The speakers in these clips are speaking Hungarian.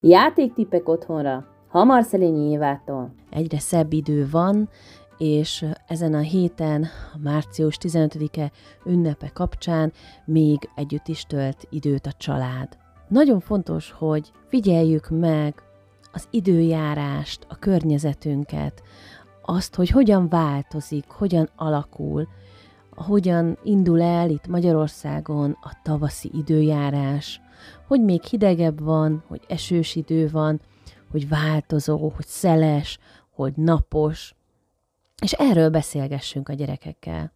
Játéktipek otthonra, Hamar Szelényi Évától. Egyre szebb idő van, és ezen a héten, a március 15-e ünnepe kapcsán még együtt is tölt időt a család. Nagyon fontos, hogy figyeljük meg az időjárást, a környezetünket, azt, hogy hogyan változik, hogyan alakul, hogyan indul el itt Magyarországon a tavaszi időjárás, hogy még hidegebb van, hogy esős idő van, hogy változó, hogy szeles, hogy napos, és erről beszélgessünk a gyerekekkel.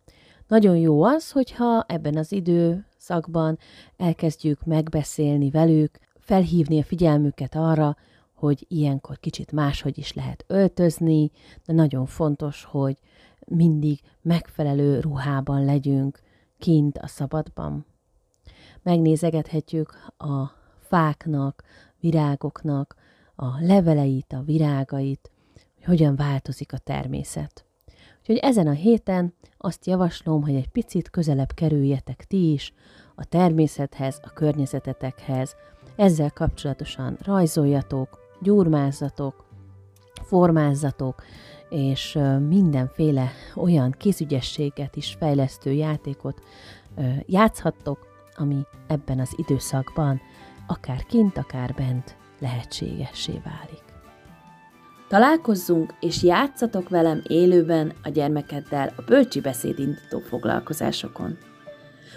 Nagyon jó az, hogyha ebben az időszakban elkezdjük megbeszélni velük, felhívni a figyelmüket arra, hogy ilyenkor kicsit máshogy is lehet öltözni, de nagyon fontos, hogy mindig megfelelő ruhában legyünk kint a szabadban. Megnézegethetjük a fáknak, virágoknak a leveleit, a virágait, hogy hogyan változik a természet. Úgyhogy ezen a héten azt javaslom, hogy egy picit közelebb kerüljetek ti is a természethez, a környezetetekhez, ezzel kapcsolatosan rajzoljatok, gyurmázzatok, formázzatok, és mindenféle olyan kézügyességet is fejlesztő játékot játszhattok, ami ebben az időszakban akár kint, akár bent lehetségessé válik. Találkozzunk és játszatok velem élőben a gyermekeddel a bölcsi beszédindító foglalkozásokon.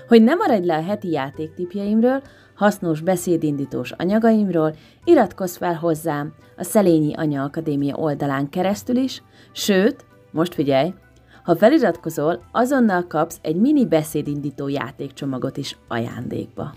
Hogy ne maradj le a heti játéktipjeimről, hasznos beszédindítós anyagaimról, iratkozz fel hozzám a Szelényi Anya Akadémia oldalán keresztül is, sőt, most figyelj, ha feliratkozol, azonnal kapsz egy mini beszédindító játékcsomagot is ajándékba.